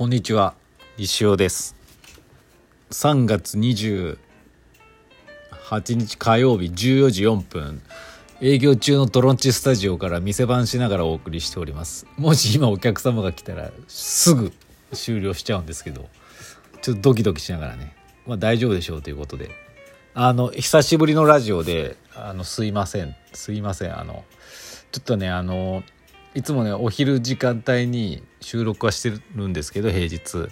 こんにちは。石尾です。3月28日火曜日14時4分。営業中のトロンチスタジオから店番しながらお送りしております。もし今お客様が来たらすぐ終了しちゃうんですけどちょっとドキドキしながらね。まあ大丈夫でしょうということで。あの久しぶりのラジオであのすいません。すいません。あのちょっとねあのいつもねお昼時間帯に収録はしてるんですけど平日。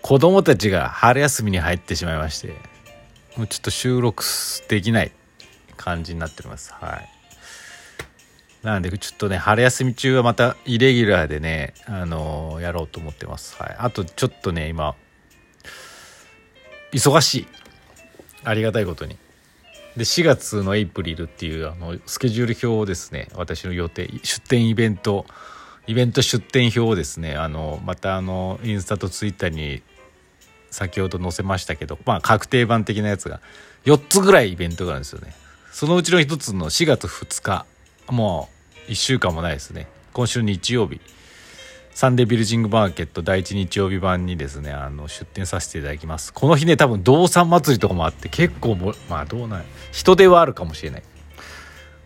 子供たちが春休みに入ってしまいましてもうちょっと収録できない感じになっております。はい。なんでちょっとね春休み中はまたイレギュラーでねあのー、やろうと思ってます。はい。あとちょっとね今忙しい。ありがたいことに。で4月のエイプリルっていうあのスケジュール表をですね私の予定出店イベントイベント出店表をですねあのまたあのインスタとツイッターに先ほど載せましたけどまあ確定版的なやつが4つぐらいイベントがあるんですよね。そのうちの1つの4月2日もう1週間もないですね。今週日曜日。サンデービルジングマーケット第1日曜日版にですねあの出店させていただきます。この日ね多分動産祭りとかもあって結構もまあどうなん人手はあるかもしれない。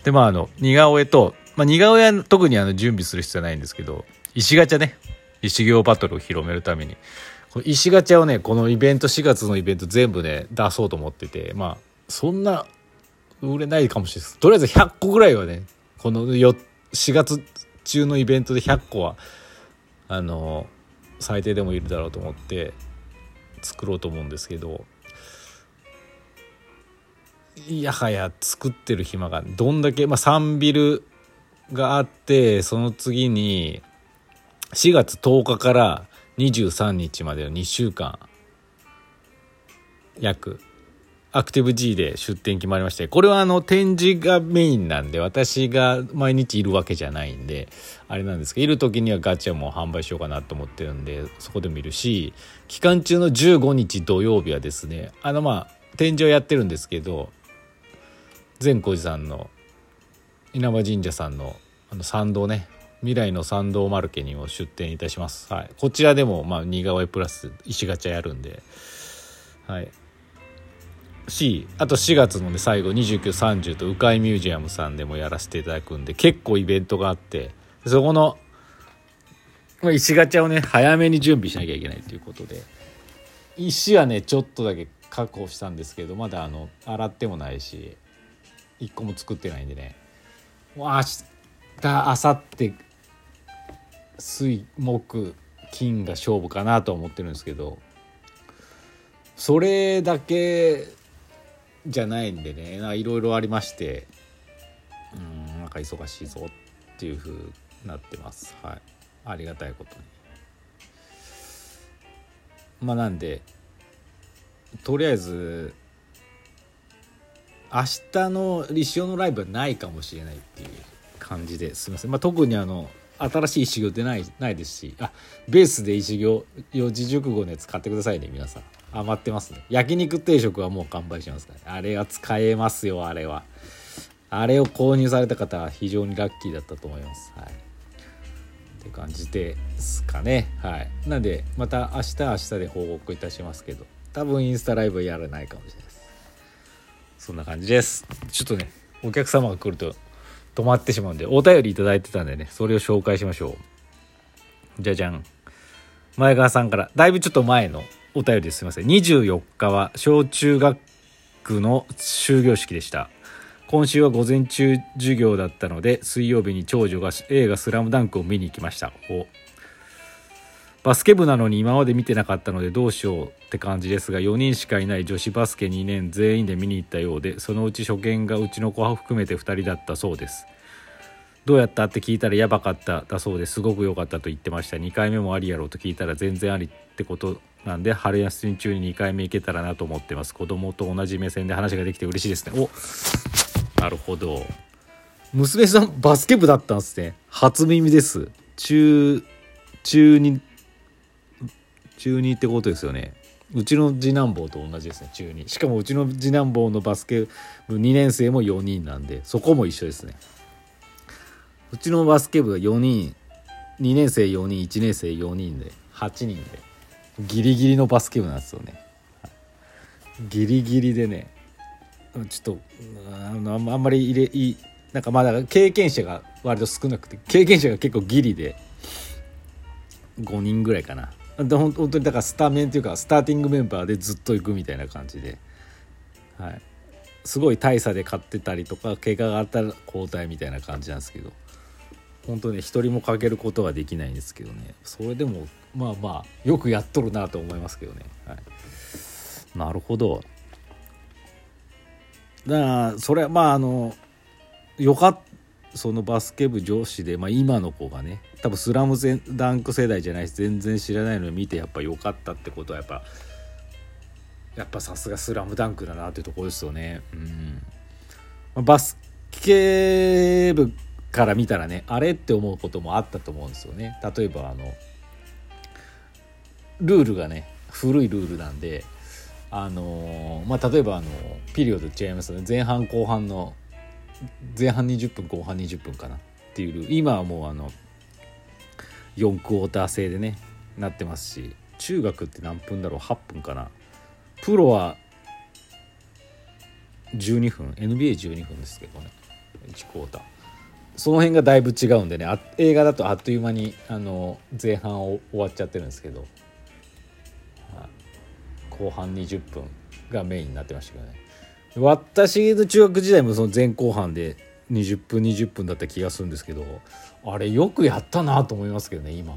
でまああの似顔絵と、まあ、似顔絵は特にあの準備する必要はないんですけど石ガチャね石行バトルを広めるために。この石ガチャをねこのイベント4月のイベント全部ね出そうと思っててまあそんな売れないかもしれないです。とりあえず100個ぐらいはねこの4月中のイベントで100個はあの最低でもいるだろうと思って作ろうと思うんですけどいやはや作ってる暇がどんだけ、まあ、3ビルがあってその次に4月10日から23日までの2週間約アクティブ G で出店決まりまして、これはあの展示がメインなんで、私が毎日いるわけじゃないんで、あれなんですけど、いる時にはガチャも販売しようかなと思ってるんで、そこでもいるし、期間中の15日土曜日はですね、あのまあ、展示をやってるんですけど、善光寺さんの、稲葉神社さんのあの参道ね、未来の参道マルケにも出店いたします。はい。こちらでも、まあ、似顔絵プラス石ガチャやるんで、はい。しあと4月のね最後2930と鵜飼ミュージアムさんでもやらせていただくんで結構イベントがあってそこの石ガチャをね早めに準備しなきゃいけないということで石はねちょっとだけ確保したんですけどまだあの洗ってもないし1個も作ってないんでねもう明日明後日水木金が勝負かなと思ってるんですけどそれだけじゃないんでね。いろいろありまして。うんなんか忙しいぞっていうふうになってます。はい。ありがたいことに。まあなんでとりあえず明日の立証のライブはないかもしれないっていう感じですみません、まあ、特にあの新しい石行出ないないですしあベースで石行四字熟語のやつ買ってくださいね皆さん。余ってますね。焼肉定食はもう完売しますから、ね、あれは使えますよあれは。あれを購入された方は非常にラッキーだったと思います。はい。って感じですかね。はい。なんでまた明日明日で報告いたしますけど多分インスタライブやらないかもしれないです。そんな感じです。ちょっとねお客様が来ると止まってしまうんでお便り頂いてたんでねそれを紹介しましょう。じゃじゃん。前川さんからだいぶちょっと前のお便りですいません。24日は小中学の終業式でした。今週は午前中授業だったので水曜日に長女が映画「スラムダンクを見に行きました。バスケ部なのに今まで見てなかったのでどうしようって感じですが4人しかいない女子バスケ2年全員で見に行ったようでそのうち初見がうちの子を含めて2人だったそうです。どうやったって聞いたらやばかっただそうですごく良かったと言ってました。2回目もありやろうと聞いたら全然ありってことなんで春休み中に2回目行けたらなと思ってます。子供と同じ目線で話ができて嬉しいですね。おなるほど。娘さんバスケ部だったんですね。初耳です。中中2中2ってことですよね。うちの次男坊と同じですね。中2しかもうちの次男坊のバスケ部2年生も4人なんでそこも一緒ですね。うちのバスケ部は4人2年生4人1年生4人で8人で。ギリギリのバスケ部なんですよね。ギリギリでねちょっとあのあんまり入れいいなんかまだ経験者が割と少なくて経験者が結構ギリで5人ぐらいかな。で本当にだからスタメンというかスターティングメンバーでずっと行くみたいな感じで、はい、すごい大差で勝ってたりとか怪我があったら交代みたいな感じなんですけど。本当に一人もかけることはできないんですけどね。それでもまあまあよくやっとるなと思いますけどね、はい、なるほど。だからそれはまああのよかったそのバスケ部上司で、まあ、今の子がね多分スラムダンク世代じゃないし全然知らないのを見てやっぱ良かったってことはやっぱやっぱさすがスラムダンクだなっていうところですよね。うん、バスケ部から見たらねあれって思うこともあったと思うんですよね。例えばあのルールがね古いルールなんであのまあ例えばあのピリオド違いますよね前半後半の前半20分後半20分かなっていう今はもうあの4クォーター制でねなってますし中学って何分だろう8分かな。プロは12分 NBA12 分ですけどね1クォーター。その辺がだいぶ違うんでね。あ映画だとあっという間にあの前半を終わっちゃってるんですけど、後半20分がメインになってましたけどね。私の中学時代もその前後半で20分20分だった気がするんですけどあれよくやったなと思いますけどね今。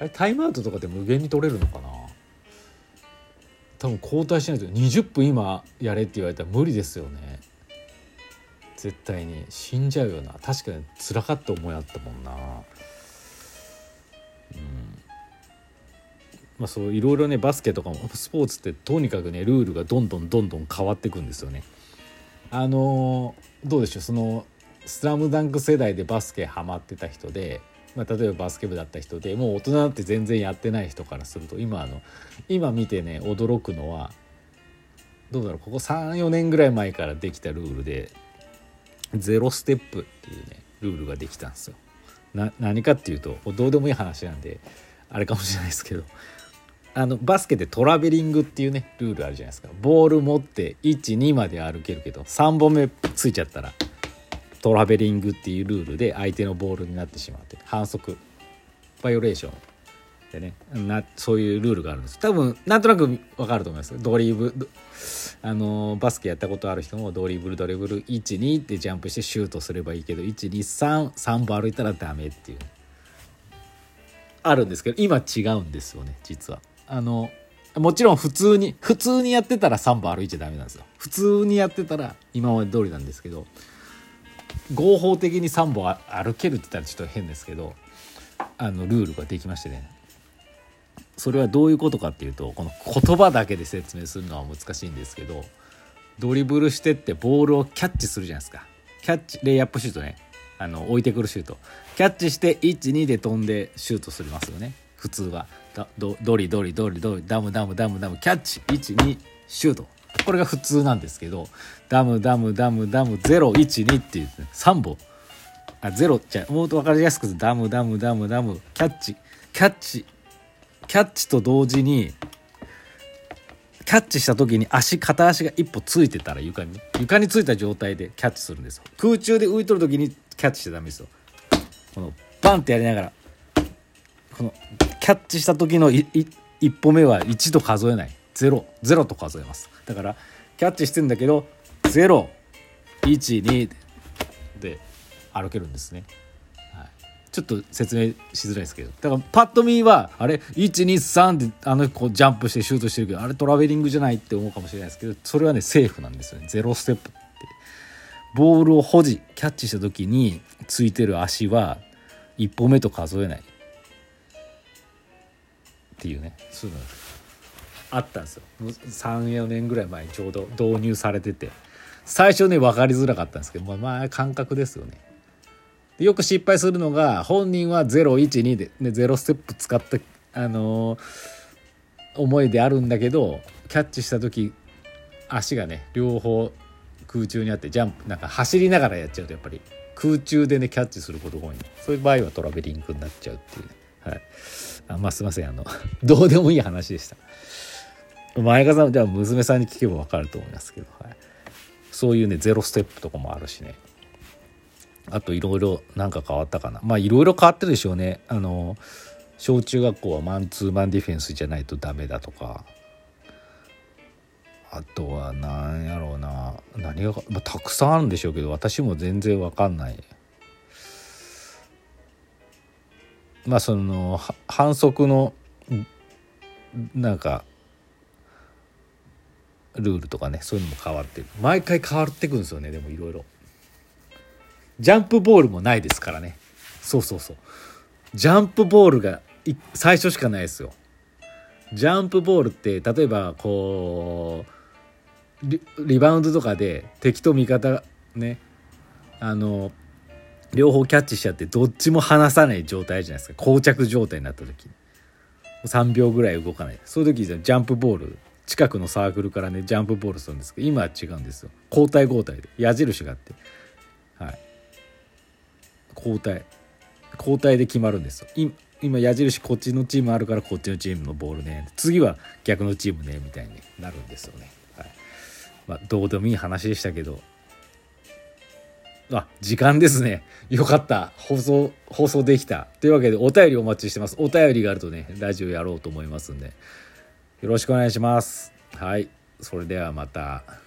あれタイムアウトとかで無限に取れるのかな？多分交代しないと20分今やれって言われたら無理ですよね。絶対に死んじゃうよな。確かに辛かった思いあったもんな。うん。まあ、そういろいろねバスケとかも スポーツってとにかくねルールがどんどんどんどん変わってくんですよね。あのどうでしょう。その「スラムダンク世代でバスケハマってた人で、まあ、例えばバスケ部だった人でもう大人になって全然やってない人からすると今あの今見てね驚くのはどうだろう。ここ34年ぐらい前からできたルールでゼロステップっていうねルールができたんですよ。な何かっていうとどうでもいい話なんであれかもしれないですけどあのバスケでトラベリングっていうねルールあるじゃないですか。ボール持って12まで歩けるけど3本目ついちゃったらトラベリングっていうルールで相手のボールになってしまって反則バイオレーションでねなそういうルールがあるんです。多分なんとなくわかると思います。ドリブあのバスケやったことある人もドリブルドリブル12ってジャンプしてシュートすればいいけど1233歩歩いたらダメっていう。あるんですけど今違うんですよね実は。あのもちろん普通に普通にやってたら3歩歩いちゃダメなんですよ。普通にやってたら今まで通りなんですけど合法的に3歩歩けるって言ったらちょっと変ですけどあのルールができましてね。それはどういうことかっていうとこの言葉だけで説明するのは難しいんですけどドリブルしてってボールをキャッチするじゃないですか。キャッチレイアップシュートね。あの置いてくるシュート。キャッチして12で飛んでシュートしますよね。普通は。ドドリドリドリドリダムダムダムダム。キャッチ12シュート。これが普通なんですけどダムダムダムダム012っていう、ね、3本あゼロじゃもっと分かりやすくダムダムダムダム。キャッチキャッチキャッチと同時にキャッチした時に足片足が一歩ついてたら床に。床についた状態でキャッチするんですよ。空中で浮いとる時にキャッチしちゃダメですよ。このバンってやりながらこのキャッチした時の一歩目は1と数えない。00と数えます。だからキャッチしてんだけど012で歩けるんですね、ちょっと説明しづらいですけど。だからパッと見はあれ123ってあの子ジャンプしてシュートしてるけどあれトラベリングじゃないって思うかもしれないですけどそれはねセーフなんですよね。ゼロステップって。ボールを保持キャッチした時についてる足は一歩目と数えない。っていうね。そういうのあったんですよ。34年ぐらい前にちょうど導入されてて。最初ね分かりづらかったんですけどまあまあ感覚ですよね。よく失敗するのが本人は012で、ね、0ステップ使ったあのー、思いであるんだけどキャッチした時足がね両方空中にあってジャンプなんか走りながらやっちゃうとやっぱり。空中でねキャッチすることが多い。そういう場合はトラベリングになっちゃうっていうね。はい。あまあすいません。あの どうでもいい話でした。前川さんじゃあ娘さんに聞けば分かると思いますけど、はい、そういうねゼロステップとかもあるしね。あといろいろ何か変わったかな。まあいろいろ変わってるでしょうね。あの小中学校はマンツーマンディフェンスじゃないとダメだとか。あとは何やろうな。何が、まあ、たくさんあるんでしょうけど私も全然わかんない。まあその反則のなんかルールとかねそういうのも変わってる。毎回変わってくんですよねでもいろいろ。ジャンプボールもないですからね。そうそうそう。ジャンプボールが最初しかないですよ。ジャンプボールって例えばこうリリバウンドとかで敵と味方ねあの両方キャッチしちゃってどっちも離さない状態じゃないですか。膠着状態になった時3秒ぐらい動かない。そういう時ジャンプボール近くのサークルからねジャンプボールするんですけど今は違うんですよ。交代交代で。矢印があって。交代。交代で決まるんですよ。今矢印こっちのチームあるからこっちのチームのボールね。次は逆のチームねみたいになるんですよね、はい。まあ、どうでもいい話でしたけど。あ時間ですね。よかった。放送放送できた。というわけでお便りお待ちしてます。お便りがあるとねラジオやろうと思いますんで。よろしくお願いします。はい。それではまた。